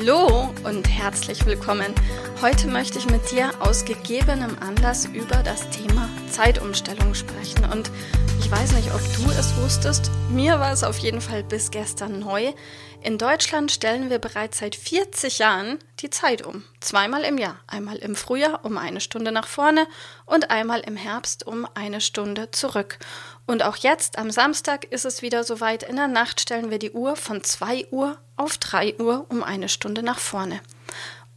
Hallo und herzlich willkommen. Heute möchte ich mit dir aus gegebenem Anlass über das Thema Zeitumstellung sprechen. Und ich weiß nicht, ob du es wusstest, mir war es auf jeden Fall bis gestern neu. In Deutschland stellen wir bereits seit 40 Jahren die Zeit um. Zweimal im Jahr. Einmal im Frühjahr um eine Stunde nach vorne und einmal im Herbst um eine Stunde zurück. Und auch jetzt am Samstag ist es wieder soweit. In der Nacht stellen wir die Uhr von 2 Uhr auf 3 Uhr um eine Stunde nach vorne.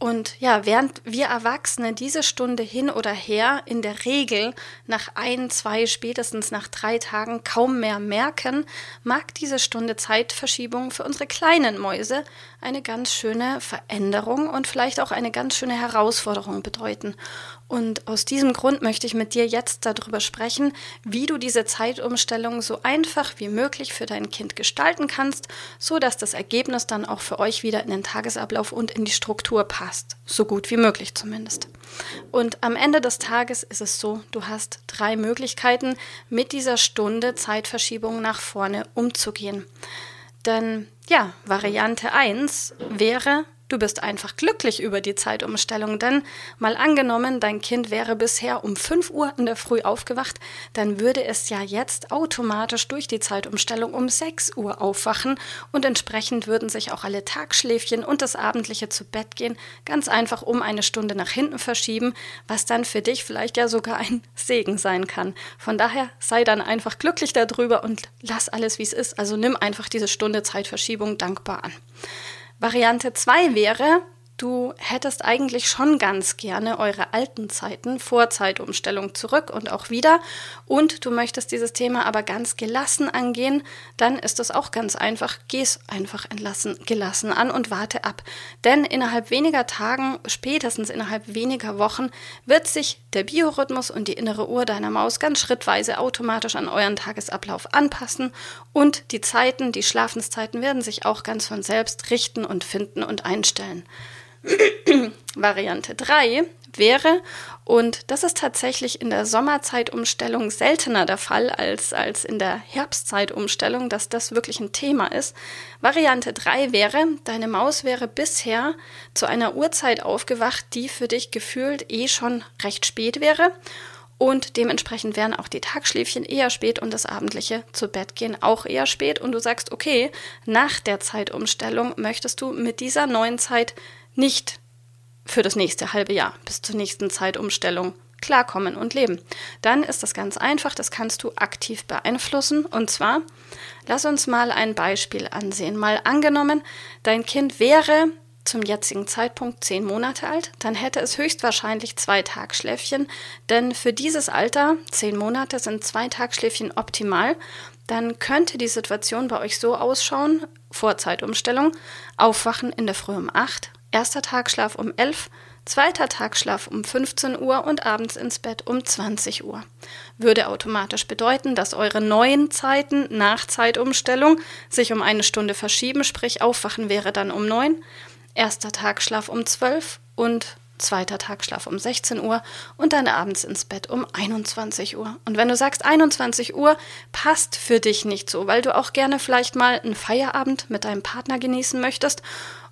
Und ja, während wir Erwachsene diese Stunde hin oder her in der Regel nach ein, zwei, spätestens nach drei Tagen kaum mehr merken, mag diese Stunde Zeitverschiebung für unsere kleinen Mäuse eine ganz schöne Veränderung und vielleicht auch eine ganz schöne Herausforderung bedeuten. Und aus diesem Grund möchte ich mit dir jetzt darüber sprechen, wie du diese Zeitumstellung so einfach wie möglich für dein Kind gestalten kannst, so dass das Ergebnis dann auch für euch wieder in den Tagesablauf und in die Struktur passt. So gut wie möglich zumindest. Und am Ende des Tages ist es so, du hast drei Möglichkeiten, mit dieser Stunde Zeitverschiebung nach vorne umzugehen. Denn ja, Variante 1 wäre, Du bist einfach glücklich über die Zeitumstellung, denn mal angenommen, dein Kind wäre bisher um 5 Uhr in der Früh aufgewacht, dann würde es ja jetzt automatisch durch die Zeitumstellung um 6 Uhr aufwachen und entsprechend würden sich auch alle Tagschläfchen und das abendliche zu Bett gehen ganz einfach um eine Stunde nach hinten verschieben, was dann für dich vielleicht ja sogar ein Segen sein kann. Von daher sei dann einfach glücklich darüber und lass alles wie es ist, also nimm einfach diese Stunde Zeitverschiebung dankbar an. Variante 2 wäre, Du hättest eigentlich schon ganz gerne eure alten Zeiten vor Zeitumstellung zurück und auch wieder und du möchtest dieses Thema aber ganz gelassen angehen, dann ist es auch ganz einfach. Geh's einfach entlassen, gelassen an und warte ab. Denn innerhalb weniger Tagen, spätestens innerhalb weniger Wochen, wird sich der Biorhythmus und die innere Uhr deiner Maus ganz schrittweise automatisch an euren Tagesablauf anpassen und die Zeiten, die Schlafenszeiten werden sich auch ganz von selbst richten und finden und einstellen. Variante 3 wäre, und das ist tatsächlich in der Sommerzeitumstellung seltener der Fall als, als in der Herbstzeitumstellung, dass das wirklich ein Thema ist. Variante 3 wäre, deine Maus wäre bisher zu einer Uhrzeit aufgewacht, die für dich gefühlt eh schon recht spät wäre. Und dementsprechend wären auch die Tagschläfchen eher spät und das abendliche zu Bett gehen auch eher spät. Und du sagst, okay, nach der Zeitumstellung möchtest du mit dieser neuen Zeit nicht für das nächste halbe Jahr bis zur nächsten Zeitumstellung klarkommen und leben. Dann ist das ganz einfach, das kannst du aktiv beeinflussen. Und zwar, lass uns mal ein Beispiel ansehen. Mal angenommen, dein Kind wäre zum jetzigen Zeitpunkt zehn Monate alt, dann hätte es höchstwahrscheinlich zwei Tagschläfchen, denn für dieses Alter, zehn Monate, sind zwei Tagschläfchen optimal. Dann könnte die Situation bei euch so ausschauen, vor Zeitumstellung, aufwachen in der Früh um acht, Erster Tagschlaf um 11, zweiter Tagschlaf um 15 Uhr und abends ins Bett um 20 Uhr. Würde automatisch bedeuten, dass eure neuen Zeiten nach Zeitumstellung sich um eine Stunde verschieben, sprich Aufwachen wäre dann um 9, erster Tagschlaf um 12 und zweiter Tagschlaf um 16 Uhr und dann abends ins Bett um 21 Uhr. Und wenn du sagst, 21 Uhr passt für dich nicht so, weil du auch gerne vielleicht mal einen Feierabend mit deinem Partner genießen möchtest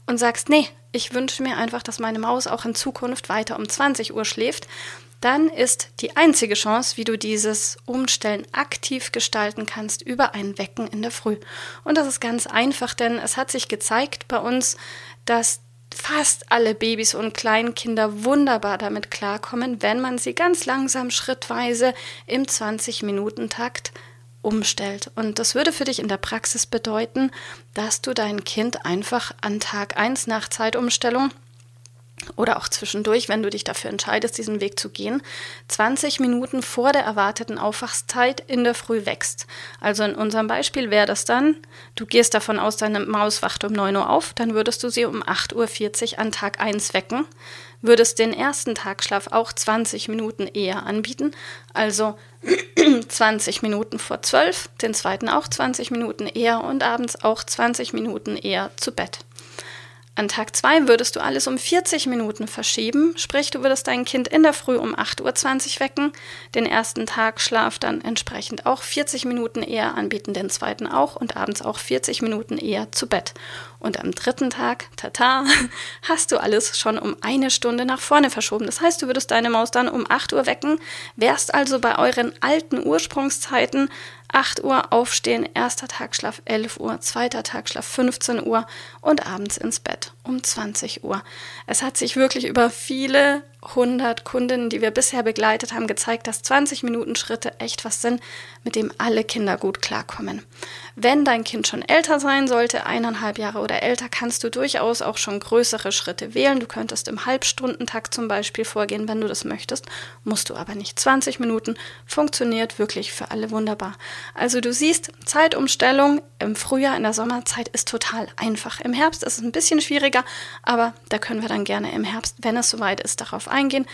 und sagst, nee, ich wünsche mir einfach, dass meine Maus auch in Zukunft weiter um 20 Uhr schläft, dann ist die einzige Chance, wie du dieses Umstellen aktiv gestalten kannst, über ein Wecken in der Früh. Und das ist ganz einfach, denn es hat sich gezeigt bei uns, dass fast alle Babys und Kleinkinder wunderbar damit klarkommen, wenn man sie ganz langsam schrittweise im 20-Minuten-Takt umstellt. Und das würde für dich in der Praxis bedeuten, dass du dein Kind einfach an Tag 1 nach Zeitumstellung oder auch zwischendurch, wenn du dich dafür entscheidest, diesen Weg zu gehen, 20 Minuten vor der erwarteten Aufwachszeit in der Früh wächst. Also in unserem Beispiel wäre das dann, du gehst davon aus, deine Maus wacht um 9 Uhr auf, dann würdest du sie um 8.40 Uhr an Tag 1 wecken, würdest den ersten Tagschlaf auch 20 Minuten eher anbieten, also 20 Minuten vor 12, den zweiten auch 20 Minuten eher und abends auch 20 Minuten eher zu Bett. An Tag 2 würdest du alles um 40 Minuten verschieben, sprich du würdest dein Kind in der Früh um 8.20 Uhr wecken, den ersten Tagschlaf dann entsprechend auch 40 Minuten eher anbieten, den zweiten auch und abends auch 40 Minuten eher zu Bett. Und am dritten Tag, tata, hast du alles schon um eine Stunde nach vorne verschoben. Das heißt, du würdest deine Maus dann um 8 Uhr wecken, wärst also bei euren alten Ursprungszeiten 8 Uhr aufstehen, erster Tagschlaf 11 Uhr, zweiter Tagschlaf 15 Uhr und abends ins Bett um 20 Uhr. Es hat sich wirklich über viele 100 Kundinnen, die wir bisher begleitet haben, gezeigt, dass 20 Minuten Schritte echt was sind, mit dem alle Kinder gut klarkommen. Wenn dein Kind schon älter sein sollte, eineinhalb Jahre oder älter, kannst du durchaus auch schon größere Schritte wählen. Du könntest im Halbstundentakt zum Beispiel vorgehen, wenn du das möchtest, musst du aber nicht. 20 Minuten funktioniert wirklich für alle wunderbar. Also du siehst, Zeitumstellung im Frühjahr, in der Sommerzeit ist total einfach. Im Herbst ist es ein bisschen schwieriger, aber da können wir dann gerne im Herbst, wenn es soweit ist, darauf eingehen.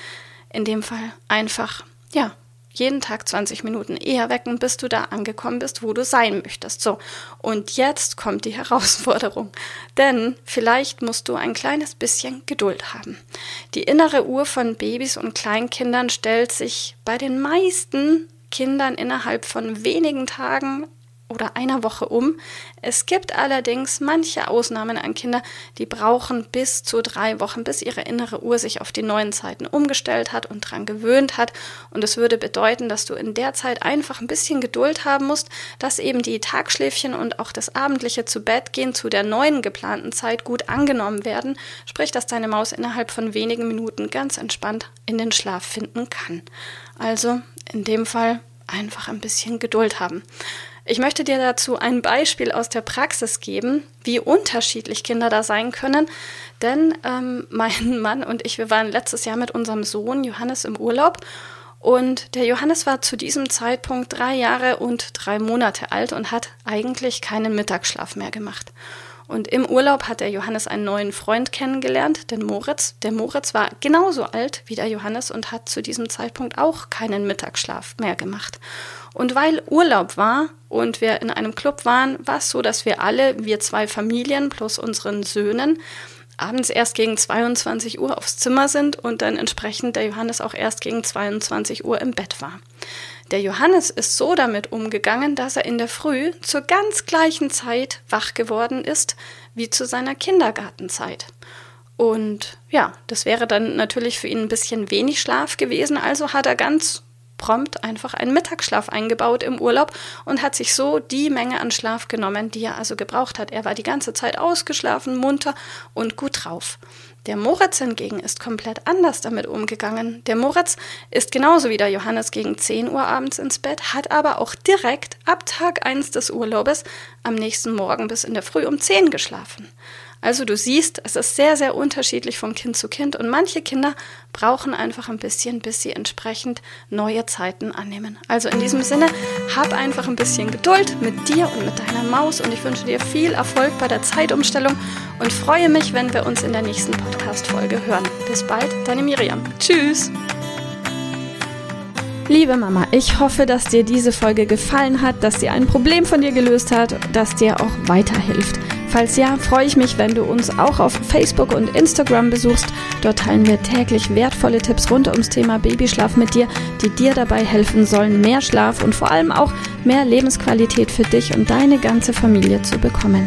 In dem Fall einfach, ja, jeden Tag 20 Minuten eher wecken, bis du da angekommen bist, wo du sein möchtest. So, und jetzt kommt die Herausforderung. Denn vielleicht musst du ein kleines bisschen Geduld haben. Die innere Uhr von Babys und Kleinkindern stellt sich bei den meisten Kindern innerhalb von wenigen Tagen oder einer Woche um. Es gibt allerdings manche Ausnahmen an Kinder, die brauchen bis zu drei Wochen, bis ihre innere Uhr sich auf die neuen Zeiten umgestellt hat und dran gewöhnt hat. Und es würde bedeuten, dass du in der Zeit einfach ein bisschen Geduld haben musst, dass eben die Tagschläfchen und auch das abendliche zu Bett gehen zu der neuen geplanten Zeit gut angenommen werden. Sprich, dass deine Maus innerhalb von wenigen Minuten ganz entspannt in den Schlaf finden kann. Also in dem Fall einfach ein bisschen Geduld haben. Ich möchte dir dazu ein Beispiel aus der Praxis geben, wie unterschiedlich Kinder da sein können. Denn ähm, mein Mann und ich, wir waren letztes Jahr mit unserem Sohn Johannes im Urlaub. Und der Johannes war zu diesem Zeitpunkt drei Jahre und drei Monate alt und hat eigentlich keinen Mittagsschlaf mehr gemacht. Und im Urlaub hat der Johannes einen neuen Freund kennengelernt, den Moritz. Der Moritz war genauso alt wie der Johannes und hat zu diesem Zeitpunkt auch keinen Mittagsschlaf mehr gemacht. Und weil Urlaub war und wir in einem Club waren, war es so, dass wir alle, wir zwei Familien plus unseren Söhnen, abends erst gegen 22 Uhr aufs Zimmer sind und dann entsprechend der Johannes auch erst gegen 22 Uhr im Bett war. Der Johannes ist so damit umgegangen, dass er in der Früh zur ganz gleichen Zeit wach geworden ist wie zu seiner Kindergartenzeit. Und ja, das wäre dann natürlich für ihn ein bisschen wenig Schlaf gewesen, also hat er ganz prompt einfach einen Mittagsschlaf eingebaut im Urlaub und hat sich so die Menge an Schlaf genommen, die er also gebraucht hat. Er war die ganze Zeit ausgeschlafen, munter und gut drauf. Der Moritz hingegen ist komplett anders damit umgegangen. Der Moritz ist genauso wie der Johannes gegen 10 Uhr abends ins Bett, hat aber auch direkt ab Tag 1 des Urlaubes am nächsten Morgen bis in der Früh um 10 geschlafen. Also du siehst, es ist sehr, sehr unterschiedlich von Kind zu Kind und manche Kinder brauchen einfach ein bisschen, bis sie entsprechend neue Zeiten annehmen. Also in diesem Sinne, hab einfach ein bisschen Geduld mit dir und mit deiner Maus und ich wünsche dir viel Erfolg bei der Zeitumstellung und freue mich, wenn wir uns in der nächsten Podcast-Folge hören. Bis bald, deine Miriam. Tschüss! Liebe Mama, ich hoffe, dass dir diese Folge gefallen hat, dass sie ein Problem von dir gelöst hat, dass dir auch weiterhilft. Falls ja, freue ich mich, wenn du uns auch auf Facebook und Instagram besuchst. Dort teilen wir täglich wertvolle Tipps rund ums Thema Babyschlaf mit dir, die dir dabei helfen sollen, mehr Schlaf und vor allem auch mehr Lebensqualität für dich und deine ganze Familie zu bekommen.